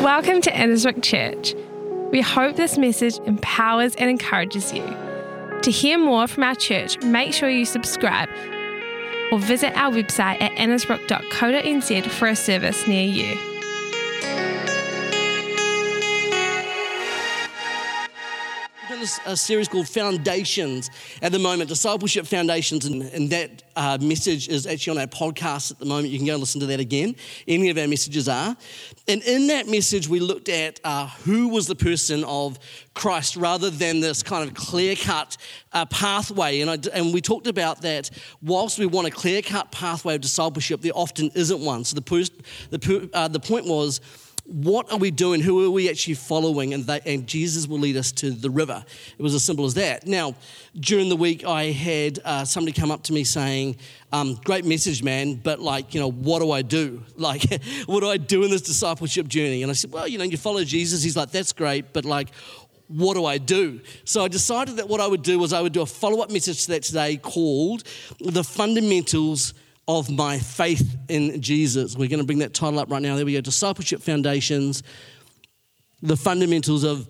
Welcome to Annesbrook Church. We hope this message empowers and encourages you. To hear more from our church, make sure you subscribe or visit our website at annesbrook.co.nz for a service near you. A series called Foundations at the moment, Discipleship Foundations, and, and that uh, message is actually on our podcast at the moment. You can go and listen to that again. Any of our messages are. And in that message, we looked at uh, who was the person of Christ rather than this kind of clear cut uh, pathway. And, I, and we talked about that whilst we want a clear cut pathway of discipleship, there often isn't one. So the, the, uh, the point was, what are we doing? Who are we actually following? And, they, and, Jesus will lead us to the river. It was as simple as that. Now, during the week, I had uh, somebody come up to me saying, um, Great message, man, but like, you know, what do I do? Like, what do I do in this discipleship journey? And I said, Well, you know, you follow Jesus. He's like, That's great, but like, what do I do? So I decided that what I would do was I would do a follow up message to that today called The Fundamentals of my faith in Jesus. We're going to bring that title up right now. There we go Discipleship Foundations, the fundamentals of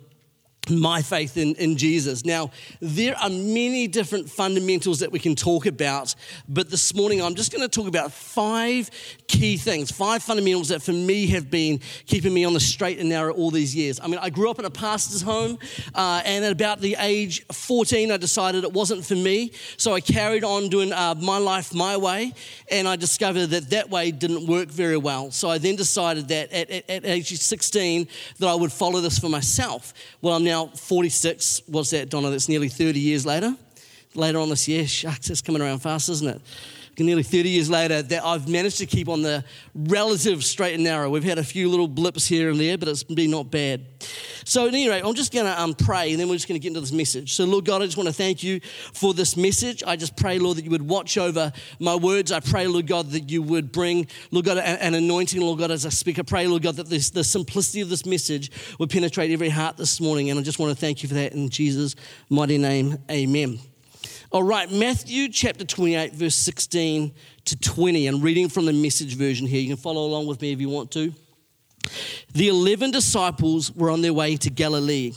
my faith in, in Jesus. Now, there are many different fundamentals that we can talk about, but this morning I'm just going to talk about five key things, five fundamentals that for me have been keeping me on the straight and narrow all these years. I mean, I grew up in a pastor's home, uh, and at about the age 14, I decided it wasn't for me, so I carried on doing uh, my life my way, and I discovered that that way didn't work very well. So I then decided that at, at, at age 16 that I would follow this for myself. Well, I'm now 46. What's that, Donna? That's nearly 30 years later. Later on this year, shucks, it's coming around fast, isn't it? nearly 30 years later, that I've managed to keep on the relative straight and narrow. We've had a few little blips here and there, but it's been not bad. So, at any rate, I'm just going to um, pray and then we're just going to get into this message. So, Lord God, I just want to thank you for this message. I just pray, Lord, that you would watch over my words. I pray, Lord God, that you would bring, Lord God, an anointing, Lord God, as I speak. I pray, Lord God, that this, the simplicity of this message would penetrate every heart this morning. And I just want to thank you for that in Jesus' mighty name. Amen. All right, Matthew chapter 28, verse 16 to 20. I'm reading from the message version here. You can follow along with me if you want to. The 11 disciples were on their way to Galilee.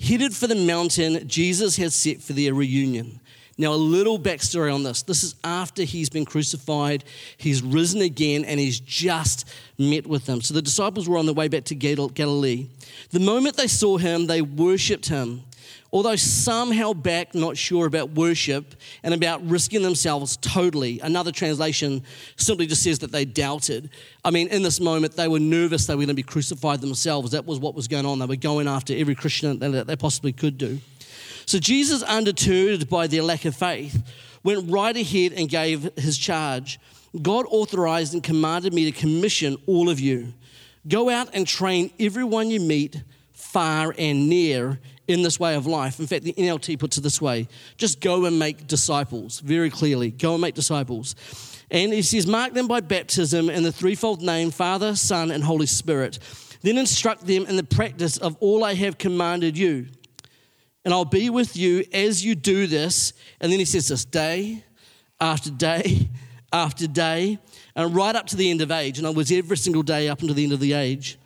Headed for the mountain Jesus had set for their reunion. Now, a little backstory on this. This is after he's been crucified, he's risen again, and he's just met with them. So the disciples were on their way back to Galilee. The moment they saw him, they worshipped him Although some held back, not sure about worship and about risking themselves totally. Another translation simply just says that they doubted. I mean, in this moment, they were nervous they were going to be crucified themselves. That was what was going on. They were going after every Christian that they possibly could do. So Jesus, undeterred by their lack of faith, went right ahead and gave his charge. God authorized and commanded me to commission all of you. Go out and train everyone you meet, far and near, in this way of life. In fact, the NLT puts it this way just go and make disciples, very clearly. Go and make disciples. And he says, mark them by baptism in the threefold name Father, Son, and Holy Spirit. Then instruct them in the practice of all I have commanded you. And I'll be with you as you do this. And then he says this day after day after day, and right up to the end of age. In other words, every single day up until the end of the age.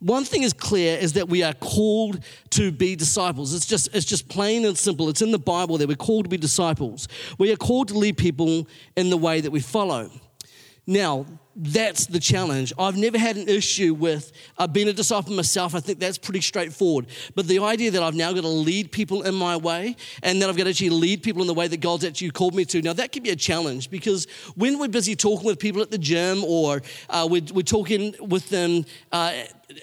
One thing is clear is that we are called to be disciples. It's just, it's just plain and simple. It's in the Bible that we're called to be disciples. We are called to lead people in the way that we follow. Now, that's the challenge. I've never had an issue with uh, being a disciple myself. I think that's pretty straightforward. But the idea that I've now got to lead people in my way and that I've got to actually lead people in the way that God's actually called me to, now that can be a challenge because when we're busy talking with people at the gym or uh, we're, we're, talking with them uh,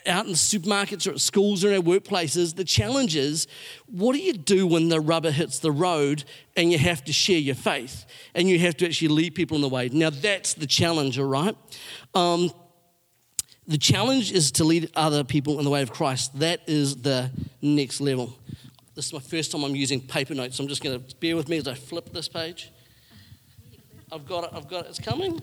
out in supermarkets or at schools or in our workplaces, the challenge is what do you do when the rubber hits the road and you have to share your faith and you have to actually lead people in the way? Now, that's the challenge, all right? Um, the challenge is to lead other people in the way of Christ. That is the next level. This is my first time I'm using paper notes. I'm just going to bear with me as I flip this page. I've got it. I've got it. It's coming.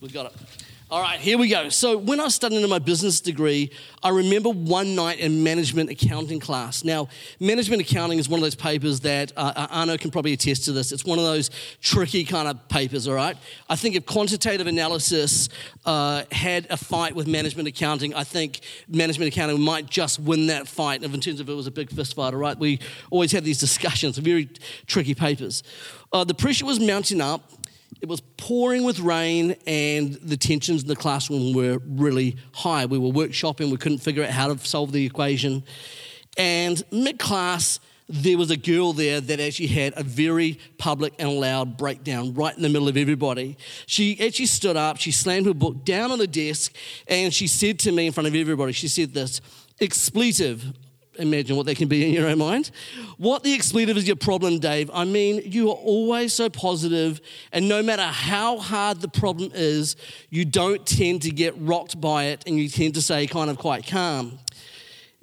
We've got it. All right, here we go. So, when I was studying my business degree, I remember one night in management accounting class. Now, management accounting is one of those papers that uh, uh, Arno can probably attest to this. It's one of those tricky kind of papers, all right? I think if quantitative analysis uh, had a fight with management accounting, I think management accounting might just win that fight in terms of it was a big fist fight, all right? We always had these discussions, very tricky papers. Uh, the pressure was mounting up it was pouring with rain, and the tensions in the classroom were really high. We were workshopping, we couldn't figure out how to solve the equation. And mid class, there was a girl there that actually had a very public and loud breakdown right in the middle of everybody. She actually stood up, she slammed her book down on the desk, and she said to me in front of everybody, she said this expletive, imagine what that can be in your own mind. What the expletive is your problem, Dave. I mean, you are always so positive, and no matter how hard the problem is, you don't tend to get rocked by it, and you tend to stay kind of quite calm.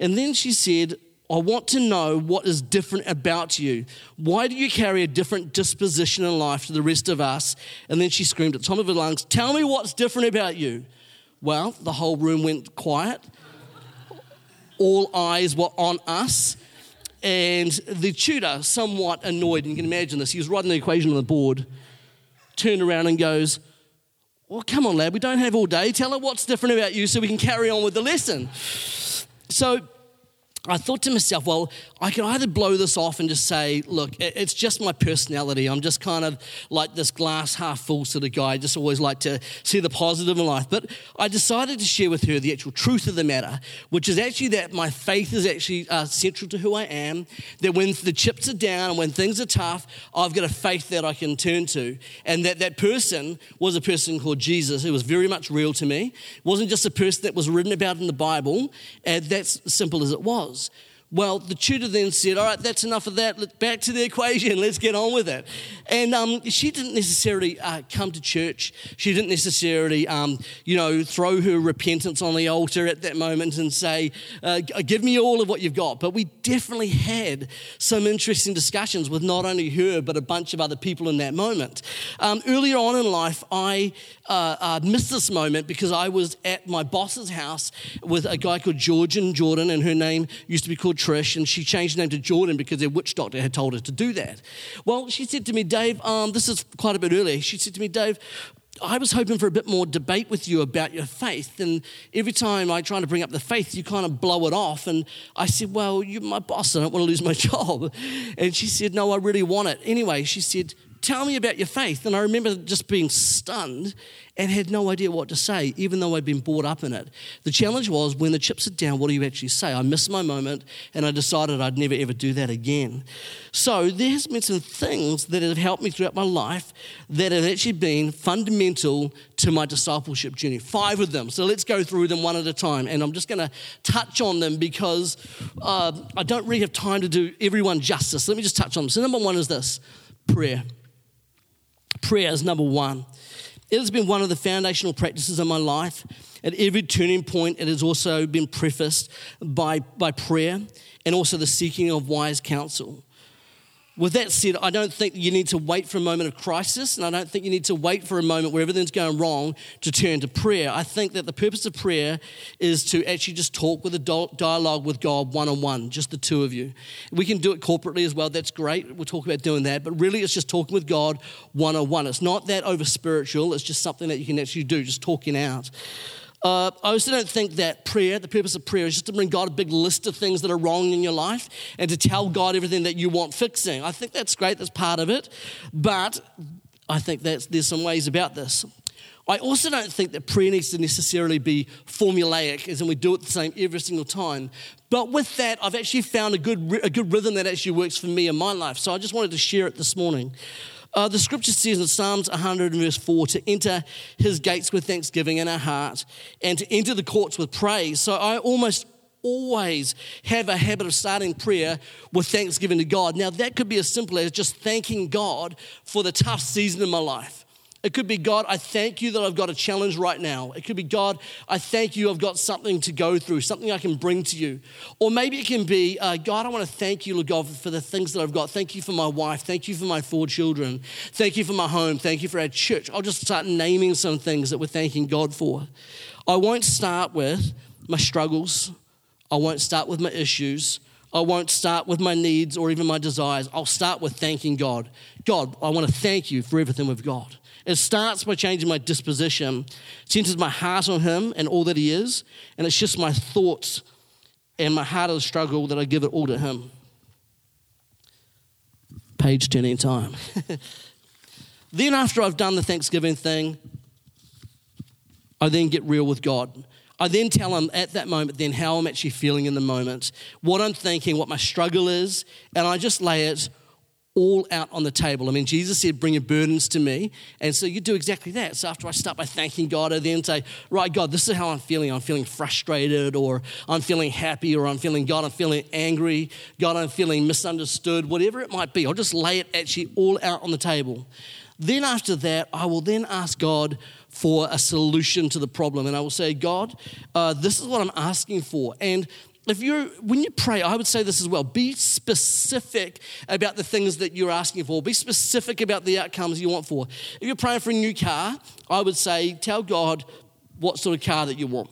And then she said, I want to know what is different about you. Why do you carry a different disposition in life to the rest of us? And then she screamed at the top of her lungs, Tell me what's different about you. Well, the whole room went quiet all eyes were on us. And the tutor, somewhat annoyed, and you can imagine this, he was writing the equation on the board, turned around and goes, Well, come on, lad, we don't have all day. Tell her what's different about you so we can carry on with the lesson. So I thought to myself, well, I can either blow this off and just say, look, it's just my personality. I'm just kind of like this glass half full sort of guy. I just always like to see the positive in life. But I decided to share with her the actual truth of the matter, which is actually that my faith is actually uh, central to who I am. That when the chips are down and when things are tough, I've got a faith that I can turn to. And that that person was a person called Jesus who was very much real to me. It wasn't just a person that was written about in the Bible. And that's simple as it was was. Well, the tutor then said, All right, that's enough of that. Back to the equation. Let's get on with it. And um, she didn't necessarily uh, come to church. She didn't necessarily, um, you know, throw her repentance on the altar at that moment and say, uh, Give me all of what you've got. But we definitely had some interesting discussions with not only her, but a bunch of other people in that moment. Um, earlier on in life, I uh, uh, missed this moment because I was at my boss's house with a guy called Georgian Jordan, and her name used to be called Trish, and she changed her name to Jordan because their witch doctor had told her to do that. Well, she said to me, Dave, um, this is quite a bit earlier. She said to me, Dave, I was hoping for a bit more debate with you about your faith. And every time I try to bring up the faith, you kind of blow it off. And I said, Well, you're my boss. I don't want to lose my job. And she said, No, I really want it. Anyway, she said, Tell me about your faith. And I remember just being stunned and had no idea what to say, even though I'd been brought up in it. The challenge was when the chips are down, what do you actually say? I missed my moment and I decided I'd never ever do that again. So there has been some things that have helped me throughout my life that have actually been fundamental to my discipleship journey. Five of them. So let's go through them one at a time. And I'm just going to touch on them because uh, I don't really have time to do everyone justice. Let me just touch on them. So, number one is this prayer. Prayer is number one. It has been one of the foundational practices of my life. At every turning point, it has also been prefaced by, by prayer and also the seeking of wise counsel. With that said, I don't think you need to wait for a moment of crisis, and I don't think you need to wait for a moment where everything's going wrong to turn to prayer. I think that the purpose of prayer is to actually just talk with a dialogue with God one on one, just the two of you. We can do it corporately as well, that's great. We'll talk about doing that, but really it's just talking with God one on one. It's not that over spiritual, it's just something that you can actually do, just talking out. Uh, I also don't think that prayer, the purpose of prayer, is just to bring God a big list of things that are wrong in your life and to tell God everything that you want fixing. I think that's great, that's part of it. But I think that there's some ways about this. I also don't think that prayer needs to necessarily be formulaic, as in we do it the same every single time. But with that, I've actually found a good, a good rhythm that actually works for me in my life. So I just wanted to share it this morning. Uh, the scripture says in Psalms 100 verse 4 to enter his gates with thanksgiving in our heart and to enter the courts with praise. So I almost always have a habit of starting prayer with thanksgiving to God. Now, that could be as simple as just thanking God for the tough season in my life. It could be, God, I thank you that I've got a challenge right now. It could be, God, I thank you I've got something to go through, something I can bring to you. Or maybe it can be, uh, God, I want to thank you, Lord God, for the things that I've got. Thank you for my wife. Thank you for my four children. Thank you for my home. Thank you for our church. I'll just start naming some things that we're thanking God for. I won't start with my struggles, I won't start with my issues. I won't start with my needs or even my desires. I'll start with thanking God. God, I want to thank you for everything we've got. It starts by changing my disposition, centers my heart on Him and all that He is, and it's just my thoughts and my heart of the struggle that I give it all to Him. Page turning time. then, after I've done the Thanksgiving thing, I then get real with God. I then tell him at that moment then how I'm actually feeling in the moment, what I'm thinking, what my struggle is, and I just lay it all out on the table. I mean, Jesus said, Bring your burdens to me. And so you do exactly that. So after I start by thanking God, I then say, Right, God, this is how I'm feeling. I'm feeling frustrated, or I'm feeling happy, or I'm feeling, God, I'm feeling angry. God, I'm feeling misunderstood, whatever it might be. I'll just lay it actually all out on the table. Then after that, I will then ask God for a solution to the problem. And I will say, God, uh, this is what I'm asking for. And if you're when you pray i would say this as well. Be specific about the things that you're asking for. Be specific about the outcomes you want for. If you're praying for a new car i would say tell god what sort of car that you want.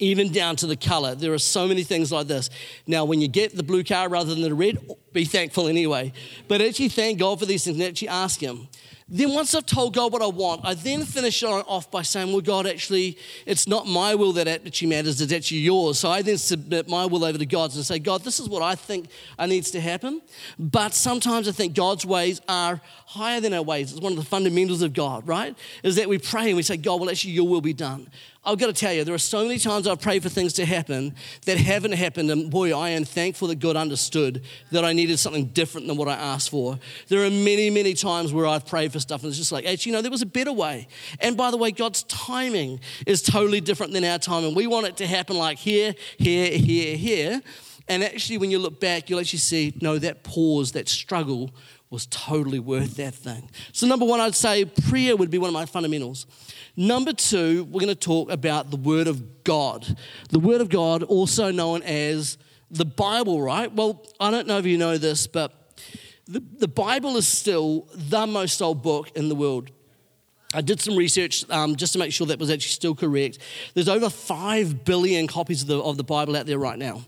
Even down to the color. There are so many things like this. Now when you get the blue car rather than the red be thankful anyway. But actually thank god for these things and actually ask him then, once I've told God what I want, I then finish it off by saying, Well, God, actually, it's not my will that actually matters, it's actually yours. So I then submit my will over to God's and say, God, this is what I think needs to happen. But sometimes I think God's ways are higher than our ways. It's one of the fundamentals of God, right? Is that we pray and we say, God, well, actually, your will be done. I've got to tell you, there are so many times I've prayed for things to happen that haven't happened, and boy, I am thankful that God understood that I needed something different than what I asked for. There are many, many times where I've prayed for stuff, and it's just like, actually, you know, there was a better way. And by the way, God's timing is totally different than our timing. We want it to happen like here, here, here, here. And actually, when you look back, you'll actually see, no, that pause, that struggle was totally worth that thing. So, number one, I'd say prayer would be one of my fundamentals. Number two, we're going to talk about the Word of God. The Word of God, also known as the Bible, right? Well, I don't know if you know this, but the, the Bible is still the most sold book in the world. I did some research um, just to make sure that was actually still correct. There's over 5 billion copies of the, of the Bible out there right now.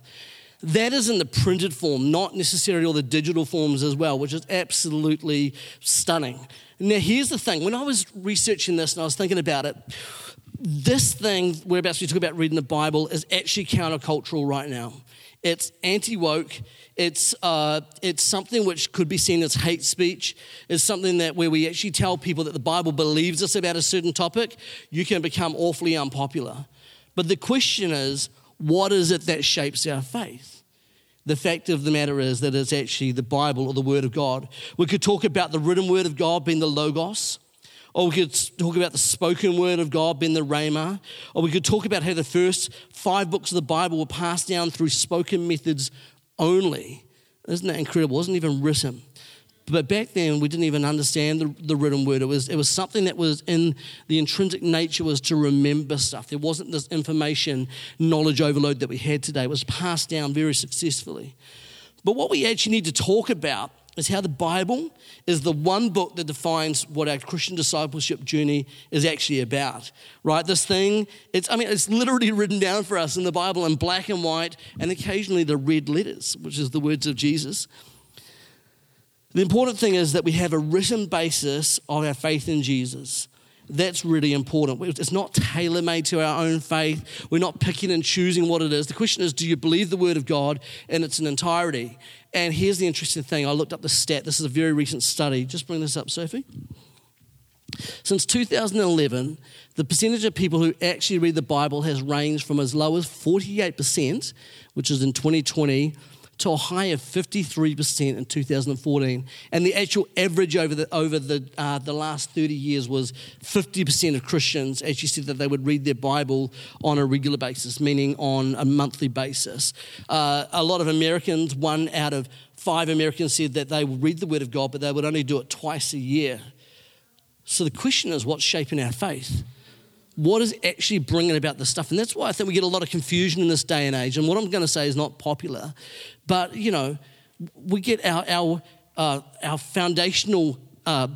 That is in the printed form, not necessarily all the digital forms as well, which is absolutely stunning. Now, here's the thing when I was researching this and I was thinking about it, this thing we're about to talk about reading the Bible is actually countercultural right now. It's anti woke. It's, uh, it's something which could be seen as hate speech. It's something that where we actually tell people that the Bible believes us about a certain topic, you can become awfully unpopular. But the question is, what is it that shapes our faith? The fact of the matter is that it's actually the Bible or the Word of God. We could talk about the written Word of God being the Logos, or we could talk about the spoken Word of God being the Rhema, or we could talk about how the first five books of the Bible were passed down through spoken methods only. Isn't that incredible? It wasn't even written. But back then, we didn't even understand the, the, written word. It was, it was something that was in the intrinsic nature was to remember stuff. There wasn't this information knowledge overload that we had today. It was passed down very successfully. But what we actually need to talk about is how the Bible is the one book that defines what our Christian discipleship journey is actually about. Right? This thing, it's I mean, it's literally written down for us in the Bible in black and white, and occasionally the red letters, which is the words of Jesus. The important thing is that we have a written basis of our faith in Jesus. That's really important. It's not tailor made to our own faith. We're not picking and choosing what it is. The question is do you believe the Word of God in its entirety? And here's the interesting thing I looked up the stat. This is a very recent study. Just bring this up, Sophie. Since 2011, the percentage of people who actually read the Bible has ranged from as low as 48%, which is in 2020, to a high of 53% in 2014. And the actual average over the, over the, uh, the last 30 years was 50% of Christians actually said that they would read their Bible on a regular basis, meaning on a monthly basis. Uh, a lot of Americans, one out of five Americans said that they would read the Word of God, but they would only do it twice a year. So the question is what's shaping our faith? What is actually bringing about this stuff? And that's why I think we get a lot of confusion in this day and age. And what I'm going to say is not popular, but you know, we get our, our, uh, our foundational uh,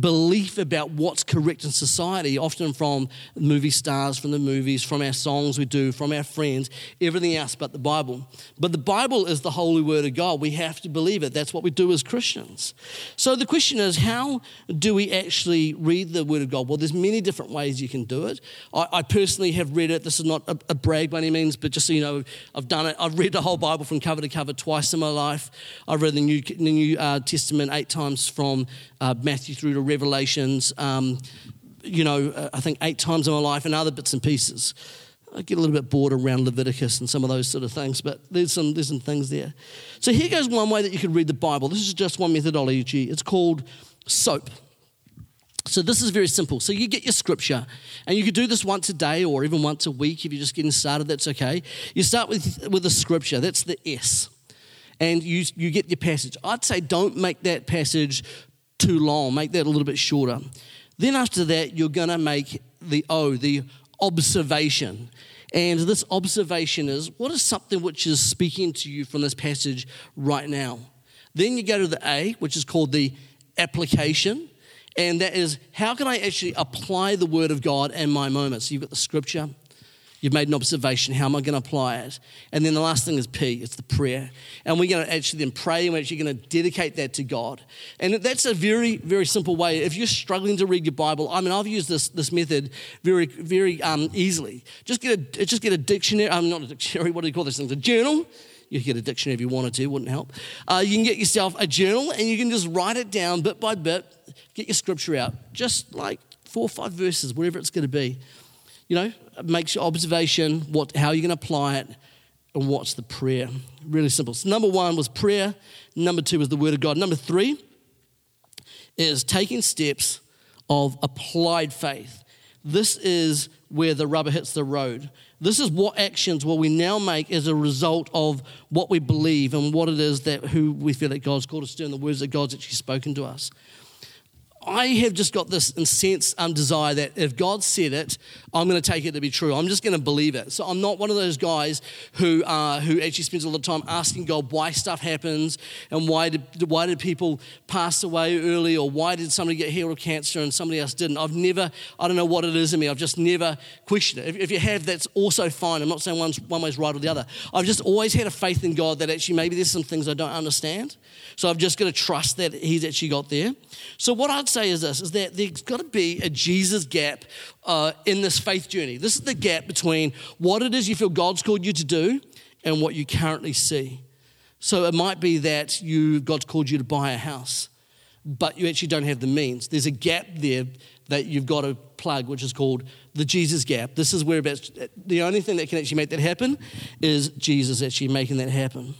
belief about what's correct in society, often from movie stars, from the movies, from our songs we do, from our friends, everything else but the Bible. But the Bible is the holy word of God. We have to believe it. That's what we do as Christians. So the question is, how do we actually read the word of God? Well, there's many different ways you can do it. I, I personally have read it. This is not a, a, brag by any means, but just so you know, I've done it. I've read the whole Bible from cover to cover twice in my life. I've read the New, the New uh, Testament eight times from uh, Matthew through to Revelations, um, you know, uh, I think eight times in my life and other bits and pieces. I get a little bit bored around Leviticus and some of those sort of things, but there's some, there's some things there. So here goes one way that you could read the Bible. This is just one methodology. It's called SOAP. So this is very simple. So you get your scripture, and you could do this once a day or even once a week if you're just getting started. That's okay. You start with with the scripture. That's the S, and you you get your passage. I'd say don't make that passage too long. Make that a little bit shorter. Then after that, you're going to make the O, the observation. And this observation is what is something which is speaking to you from this passage right now? Then you go to the A, which is called the application. And that is how can I actually apply the word of God in my moments? So you've got the scripture, You've made an observation. How am I going to apply it? And then the last thing is P, it's the prayer. And we're going to actually then pray and we're actually going to dedicate that to God. And that's a very, very simple way. If you're struggling to read your Bible, I mean, I've used this, this method very, very um, easily. Just get, a, just get a dictionary, I'm um, not a dictionary, what do you call this thing? A journal. You could get a dictionary if you wanted to, wouldn't help. Uh, you can get yourself a journal and you can just write it down bit by bit, get your scripture out, just like four or five verses, whatever it's going to be you know, makes your observation, what, how you're going to apply it, and what's the prayer. Really simple. So number one was prayer. Number two was the word of God. Number three is taking steps of applied faith. This is where the rubber hits the road. This is what actions will we now make as a result of what we believe and what it is that who we feel that God's called us to and the words that God's actually spoken to us. I have just got this intense um, desire that if God said it, I'm going to take it to be true. I'm just going to believe it. So I'm not one of those guys who uh, who actually spends a lot of time asking God why stuff happens and why did why did people pass away early or why did somebody get healed of cancer and somebody else didn't. I've never I don't know what it is in me. I've just never questioned it. If, if you have, that's also fine. I'm not saying one's one way's right or the other. I've just always had a faith in God that actually maybe there's some things I don't understand. So I've just got to trust that He's actually got there. So what I'd say is this: is that there's got to be a Jesus gap uh, in this faith journey. This is the gap between what it is you feel God's called you to do and what you currently see. So it might be that you God's called you to buy a house, but you actually don't have the means. There's a gap there that you've got to plug, which is called the Jesus gap. This is whereabouts the only thing that can actually make that happen is Jesus actually making that happen.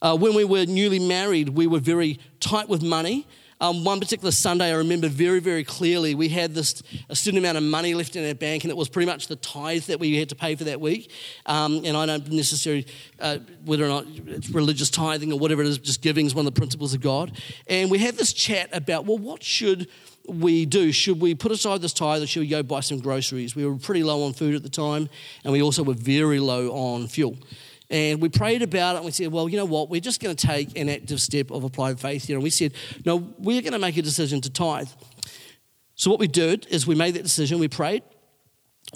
Uh, when we were newly married, we were very tight with money. Um, one particular Sunday, I remember very, very clearly, we had this a certain amount of money left in our bank, and it was pretty much the tithe that we had to pay for that week. Um, and I don't necessarily, uh, whether or not it's religious tithing or whatever it is, just giving is one of the principles of God. And we had this chat about, well, what should we do? Should we put aside this tithe or should we go buy some groceries? We were pretty low on food at the time, and we also were very low on fuel. And we prayed about it and we said, well, you know what? We're just going to take an active step of applied faith here. And we said, no, we're going to make a decision to tithe. So what we did is we made that decision, we prayed.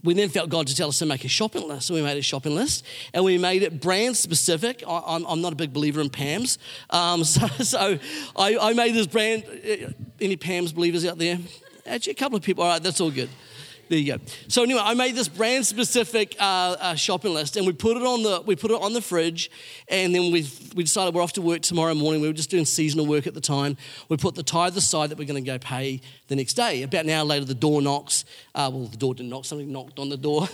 We then felt God to tell us to make a shopping list. So we made a shopping list and we made it brand specific. I, am not a big believer in Pam's. Um, so, so I, I, made this brand. Uh, any Pam's believers out there? Actually, a couple of people. All right, that's all good. There you go. So anyway, I made this brand specific uh, uh, shopping list, and we put it on the we put it on the fridge, and then we we decided we're off to work tomorrow morning. We were just doing seasonal work at the time. We put the tithe aside that we're going to go pay the next day. About an hour later, the door knocks. Uh, well, the door didn't knock. Somebody knocked on the door,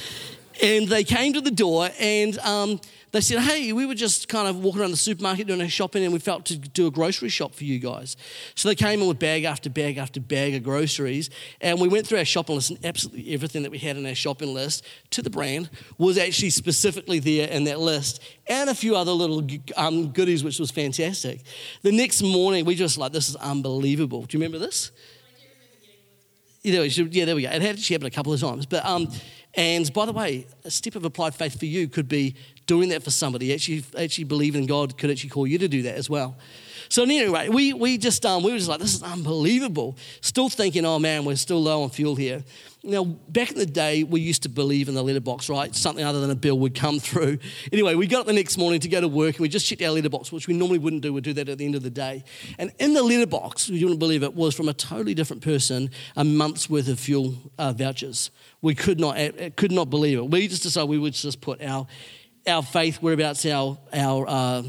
and they came to the door, and um, they said, Hey, we were just kind of walking around the supermarket doing our shopping and we felt to do a grocery shop for you guys. So they came in with bag after bag after bag of groceries. And we went through our shopping list, and absolutely everything that we had in our shopping list to the brand was actually specifically there in that list, and a few other little um, goodies, which was fantastic. The next morning, we just like, This is unbelievable. Do you remember this? Yeah, there we go. It had actually happened a couple of times. But um, and by the way, a step of applied faith for you could be doing that for somebody. Actually, actually believing God could actually call you to do that as well. So anyway, we, we just um, we were just like, this is unbelievable. Still thinking, oh man, we're still low on fuel here. Now, back in the day, we used to believe in the letterbox, right? Something other than a bill would come through. Anyway, we got up the next morning to go to work and we just checked our letterbox, which we normally wouldn't do. We'd do that at the end of the day. And in the letterbox, you wouldn't believe it, was from a totally different person a month's worth of fuel uh, vouchers. We could not, could not believe it. We just decided we would just put our, our faith whereabouts our, our uh,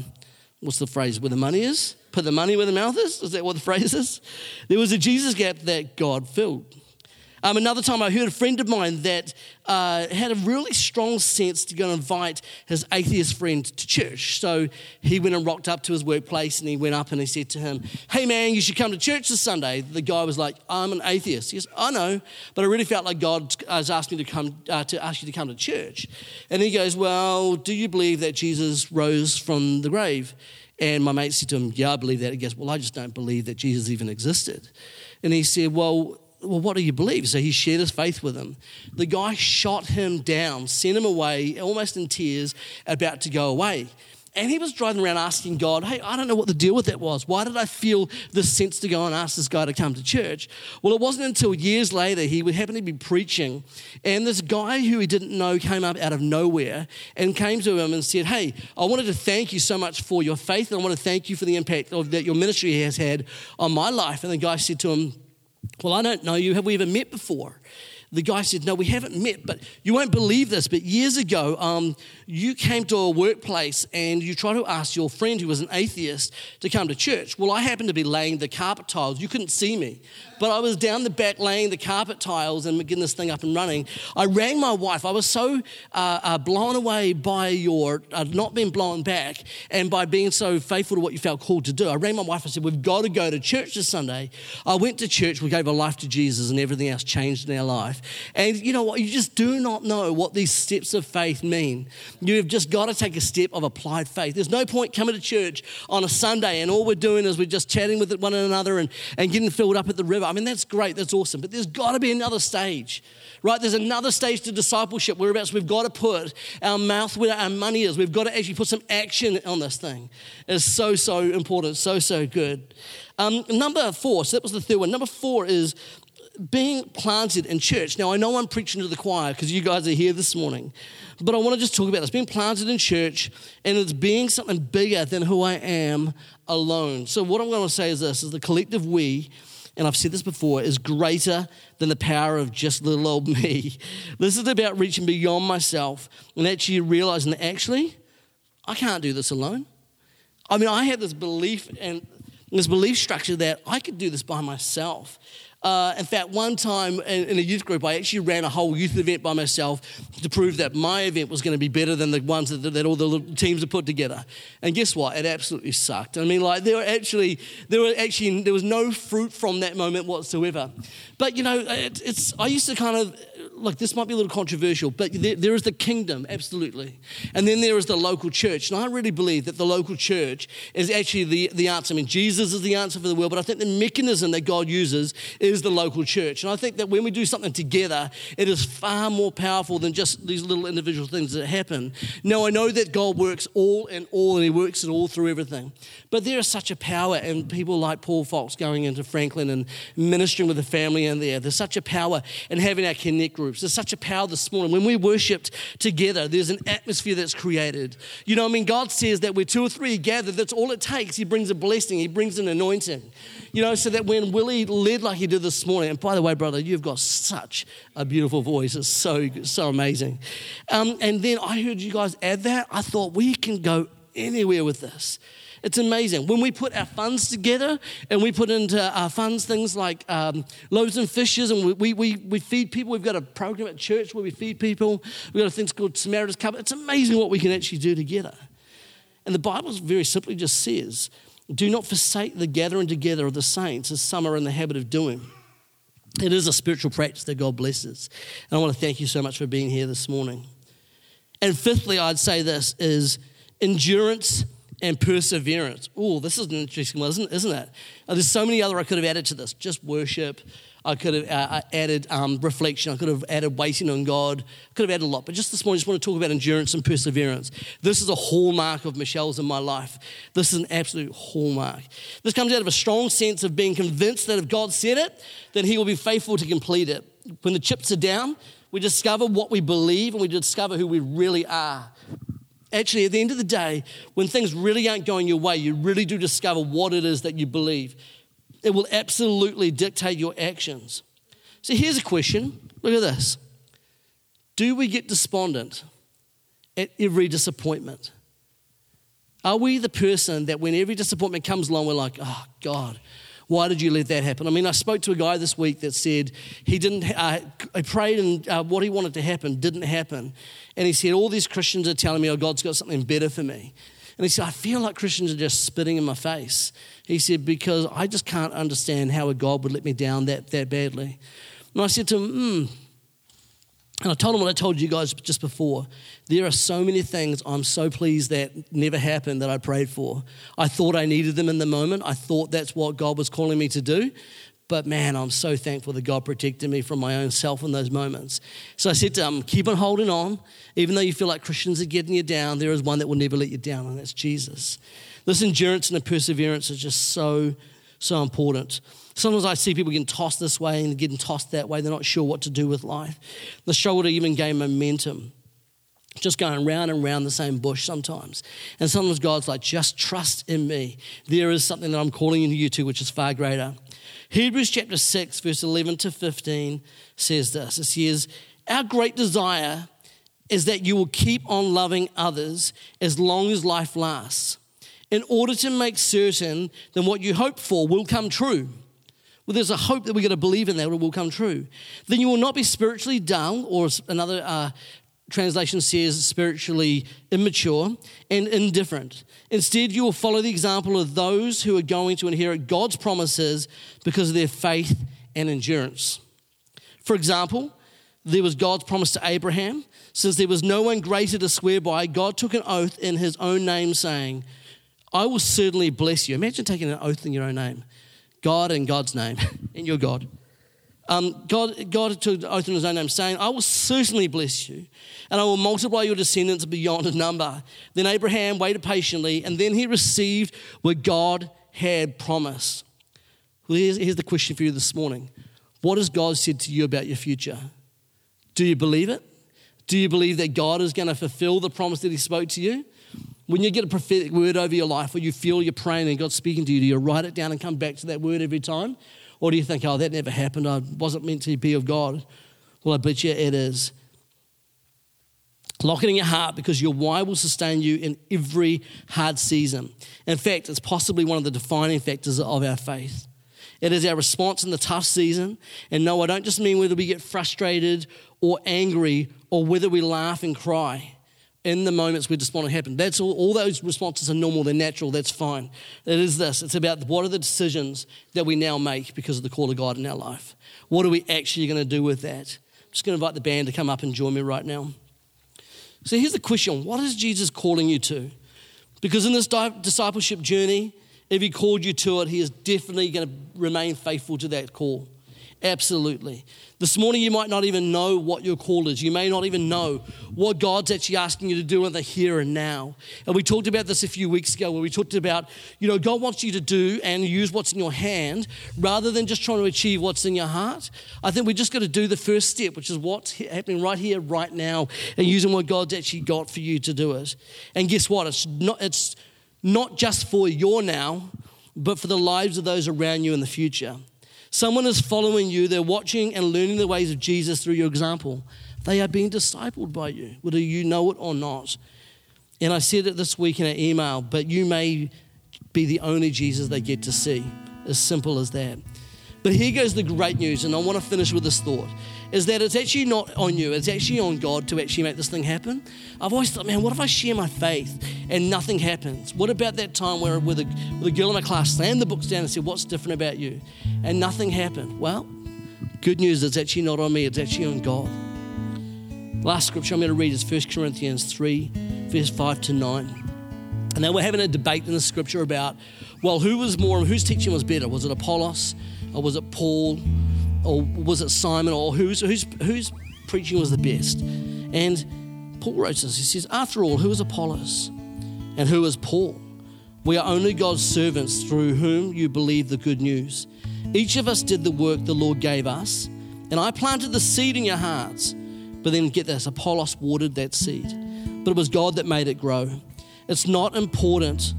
what's the phrase, where the money is? Put the money where the mouth is? Is that what the phrase is? There was a Jesus gap that God filled. Um, another time, I heard a friend of mine that uh, had a really strong sense to go and invite his atheist friend to church. So he went and rocked up to his workplace and he went up and he said to him, Hey man, you should come to church this Sunday. The guy was like, I'm an atheist. He goes, I know, but I really felt like God has asked me to come uh, to ask you to come to church. And he goes, Well, do you believe that Jesus rose from the grave? And my mate said to him, Yeah, I believe that. He goes, Well, I just don't believe that Jesus even existed. And he said, Well, well, what do you believe? So he shared his faith with him. The guy shot him down, sent him away, almost in tears, about to go away. And he was driving around asking God, hey, I don't know what the deal with that was. Why did I feel the sense to go and ask this guy to come to church? Well, it wasn't until years later he would happen to be preaching, and this guy who he didn't know came up out of nowhere and came to him and said, Hey, I wanted to thank you so much for your faith, and I want to thank you for the impact of, that your ministry has had on my life. And the guy said to him, well, I don't know you. Have we ever met before? The guy said, No, we haven't met, but you won't believe this. But years ago, um, you came to a workplace and you tried to ask your friend who was an atheist to come to church. Well, I happened to be laying the carpet tiles. You couldn't see me, but I was down the back laying the carpet tiles and getting this thing up and running. I rang my wife. I was so uh, uh, blown away by your uh, not being blown back and by being so faithful to what you felt called to do. I rang my wife and said, We've got to go to church this Sunday. I went to church. We gave our life to Jesus and everything else changed in our life life. And you know what? You just do not know what these steps of faith mean. You've just got to take a step of applied faith. There's no point coming to church on a Sunday and all we're doing is we're just chatting with one another and, and getting filled up at the river. I mean, that's great, that's awesome. But there's got to be another stage right? There's another stage to discipleship whereabouts we've got to put our mouth where our money is. We've got to actually put some action on this thing. It's so, so important, so, so good. Um, number four, so that was the third one. Number four is being planted in church. Now, I know I'm preaching to the choir because you guys are here this morning, but I want to just talk about this being planted in church and it's being something bigger than who I am alone. So, what I'm going to say is this is the collective we, and I've said this before, is greater than the power of just little old me. This is about reaching beyond myself and actually realizing that actually, I can't do this alone. I mean, I had this belief and this belief structure that I could do this by myself. Uh, in fact, one time in, in, a youth group, I actually ran a whole youth event by myself to prove that my event was going to be better than the ones that, that all the teams had put together. And guess what? It absolutely sucked. I mean, like there were actually there were actually there was no fruit from that moment whatsoever. But you know, it, it's I used to kind of look, this might be a little controversial, but there, there is the kingdom, absolutely. And then there is the local church. And I really believe that the local church is actually the, the answer. I mean, Jesus is the answer for the world, but I think the mechanism that God uses is the local church. And I think that when we do something together, it is far more powerful than just these little individual things that happen. Now, I know that God works all and all, and He works it all through everything. But there is such a power in people like Paul Fox going into Franklin and ministering with the family in there. There's such a power in having our connect group groups. There's such a power this morning. When we worshiped together, there's an atmosphere that's created. You know, I mean, God says that where two or three gather, that's all it takes. He brings a blessing, He brings an anointing. You know, so that when Willie led like he did this morning, and by the way, brother, you've got such a beautiful voice. It's so, so amazing. Um, and then I heard you guys add that. I thought we can go anywhere with this. It's amazing. When we put our funds together and we put into our funds things like um, loaves and fishes and we, we, we feed people, we've got a program at church where we feed people, we've got a thing called Samaritan's Cup. It's amazing what we can actually do together. And the Bible very simply just says, do not forsake the gathering together of the saints, as some are in the habit of doing. It is a spiritual practice that God blesses. And I want to thank you so much for being here this morning. And fifthly, I'd say this is endurance and perseverance. Oh, this is an interesting one, isn't, isn't it? Uh, there's so many other I could have added to this. Just worship. I could have uh, added um, reflection. I could have added waiting on God. I could have added a lot. But just this morning, I just want to talk about endurance and perseverance. This is a hallmark of Michelle's in my life. This is an absolute hallmark. This comes out of a strong sense of being convinced that if God said it, then He will be faithful to complete it. When the chips are down, we discover what we believe and we discover who we really are. Actually, at the end of the day, when things really aren't going your way, you really do discover what it is that you believe. It will absolutely dictate your actions. So here's a question look at this. Do we get despondent at every disappointment? Are we the person that when every disappointment comes along, we're like, oh, God, why did you let that happen? I mean, I spoke to a guy this week that said he didn't, uh, I prayed and uh, what he wanted to happen didn't happen. And he said, All these Christians are telling me, oh, God's got something better for me. And he said, I feel like Christians are just spitting in my face. He said, Because I just can't understand how a God would let me down that, that badly. And I said to him, hmm. And I told him what I told you guys just before. There are so many things I'm so pleased that never happened that I prayed for. I thought I needed them in the moment. I thought that's what God was calling me to do. But man, I'm so thankful that God protected me from my own self in those moments. So I said to him, keep on holding on. Even though you feel like Christians are getting you down, there is one that will never let you down, and that's Jesus. This endurance and the perseverance is just so, so important. Sometimes I see people getting tossed this way and getting tossed that way. They're not sure what to do with life. The to even gain momentum. Just going round and round the same bush sometimes. And sometimes God's like, just trust in me. There is something that I'm calling into you to, which is far greater. Hebrews chapter 6, verse 11 to 15 says this. It says, Our great desire is that you will keep on loving others as long as life lasts, in order to make certain that what you hope for will come true. Well, there's a hope that we're going to believe in that it will come true. Then you will not be spiritually dull, or another uh, translation says spiritually immature and indifferent. Instead, you will follow the example of those who are going to inherit God's promises because of their faith and endurance. For example, there was God's promise to Abraham. Since there was no one greater to swear by, God took an oath in his own name, saying, I will certainly bless you. Imagine taking an oath in your own name. God in God's name, in your God. Um, God, God took oath in his own name, saying, I will certainly bless you, and I will multiply your descendants beyond a number. Then Abraham waited patiently, and then he received what God had promised. Well, here's, here's the question for you this morning What has God said to you about your future? Do you believe it? Do you believe that God is going to fulfill the promise that he spoke to you? When you get a prophetic word over your life or you feel you're praying and God's speaking to you, do you write it down and come back to that word every time? Or do you think, oh, that never happened, I wasn't meant to be of God? Well, I bet you it is. Lock it in your heart because your why will sustain you in every hard season. In fact, it's possibly one of the defining factors of our faith. It is our response in the tough season. And no, I don't just mean whether we get frustrated or angry or whether we laugh and cry in the moments where despondent happen. That's all, all those responses are normal, they're natural, that's fine. It is this it's about what are the decisions that we now make because of the call of God in our life. What are we actually going to do with that? I'm just going to invite the band to come up and join me right now. So here's the question What is Jesus calling you to? Because in this discipleship journey, if he called you to it, he is definitely going to remain faithful to that call. Absolutely. This morning, you might not even know what your call is. You may not even know what God's actually asking you to do in the here and now. And we talked about this a few weeks ago where we talked about, you know, God wants you to do and use what's in your hand rather than just trying to achieve what's in your heart. I think we just got to do the first step, which is what's happening right here, right now, and using what God's actually got for you to do it. And guess what? It's not, it's not just for your now, but for the lives of those around you in the future. Someone is following you, they're watching and learning the ways of Jesus through your example. They are being discipled by you, whether you know it or not. And I said it this week in an email, but you may be the only Jesus they get to see. As simple as that. But here goes the great news, and I want to finish with this thought is that it's actually not on you, it's actually on God to actually make this thing happen. I've always thought, man, what if I share my faith and nothing happens? What about that time where with a, with a girl in my class slammed the books down and said, What's different about you? And nothing happened. Well, good news, it's actually not on me, it's actually on God. Last scripture I'm going to read is 1 Corinthians 3, verse 5 to 9. And they were having a debate in the scripture about, well, who was more, whose teaching was better? Was it Apollos or was it Paul? or was it Simon, or whose, whose, whose preaching was the best? And Paul wrote this. He says, After all, who is Apollos? And who is Paul? We are only God's servants through whom you believe the good news. Each of us did the work the Lord gave us, and I planted the seed in your hearts. But then get this Apollos watered that seed, but it was God that made it grow. It's not important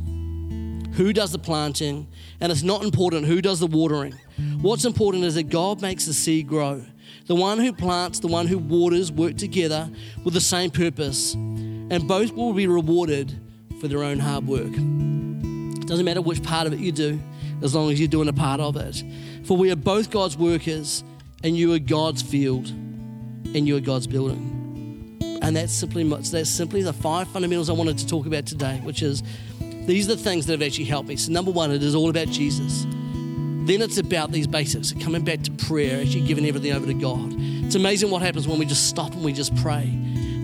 who does the planting, and it's not important who does the watering. What's important is that God makes the seed grow. The one who plants, the one who waters work together with the same purpose, and both will be rewarded for their own hard work. It doesn't matter which part of it you do, as long as you're doing a part of it. For we are both God's workers, and you are God's field, and you are God's building. And that's simply that's simply the five fundamentals I wanted to talk about today, which is these are the things that have actually helped me. So, number one, it is all about Jesus. Then it's about these basics, coming back to prayer, actually giving everything over to God. It's amazing what happens when we just stop and we just pray.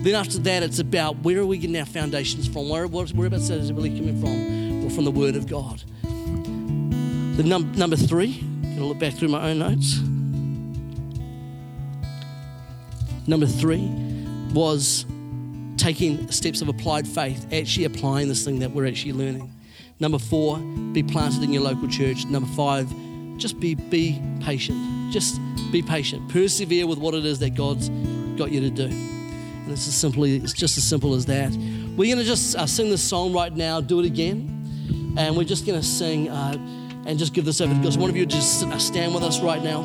Then after that, it's about where are we getting our foundations from? Where, whereabouts is it really coming from? Well, from the Word of God. The num- number three, I'm look back through my own notes. Number three was taking steps of applied faith, actually applying this thing that we're actually learning. Number four, be planted in your local church. Number five, just be, be patient. Just be patient. Persevere with what it is that God's got you to do. And it's as simply, it's just as simple as that. We're going to just uh, sing this song right now, do it again. And we're just going to sing uh, and just give this over. So one of you just uh, stand with us right now.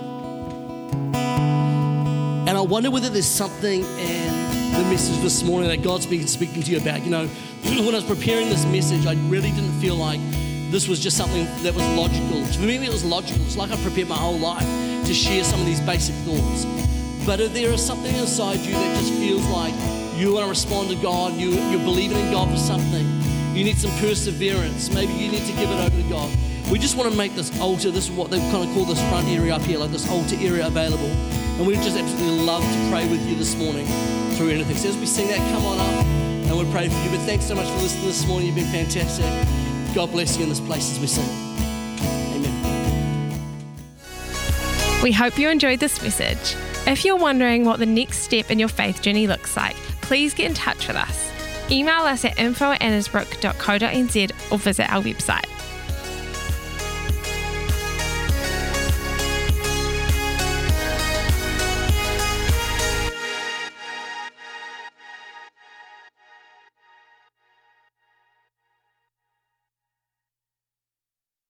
And I wonder whether there's something in the message this morning that God's been speaking to you about. You know, when I was preparing this message, I really didn't feel like this was just something that was logical. For me, it was logical. It's like I prepared my whole life to share some of these basic thoughts. But if there is something inside you that just feels like you want to respond to God, you, you're believing in God for something, you need some perseverance, maybe you need to give it over to God. We just want to make this altar, this is what they kind of call this front area up here, like this altar area available. And we'd just absolutely love to pray with you this morning through anything. So as we sing that, come on up and we'll pray for you. But thanks so much for listening this morning. You've been fantastic. God bless you in this place as we sing. Amen. We hope you enjoyed this message. If you're wondering what the next step in your faith journey looks like, please get in touch with us. Email us at info at or visit our website.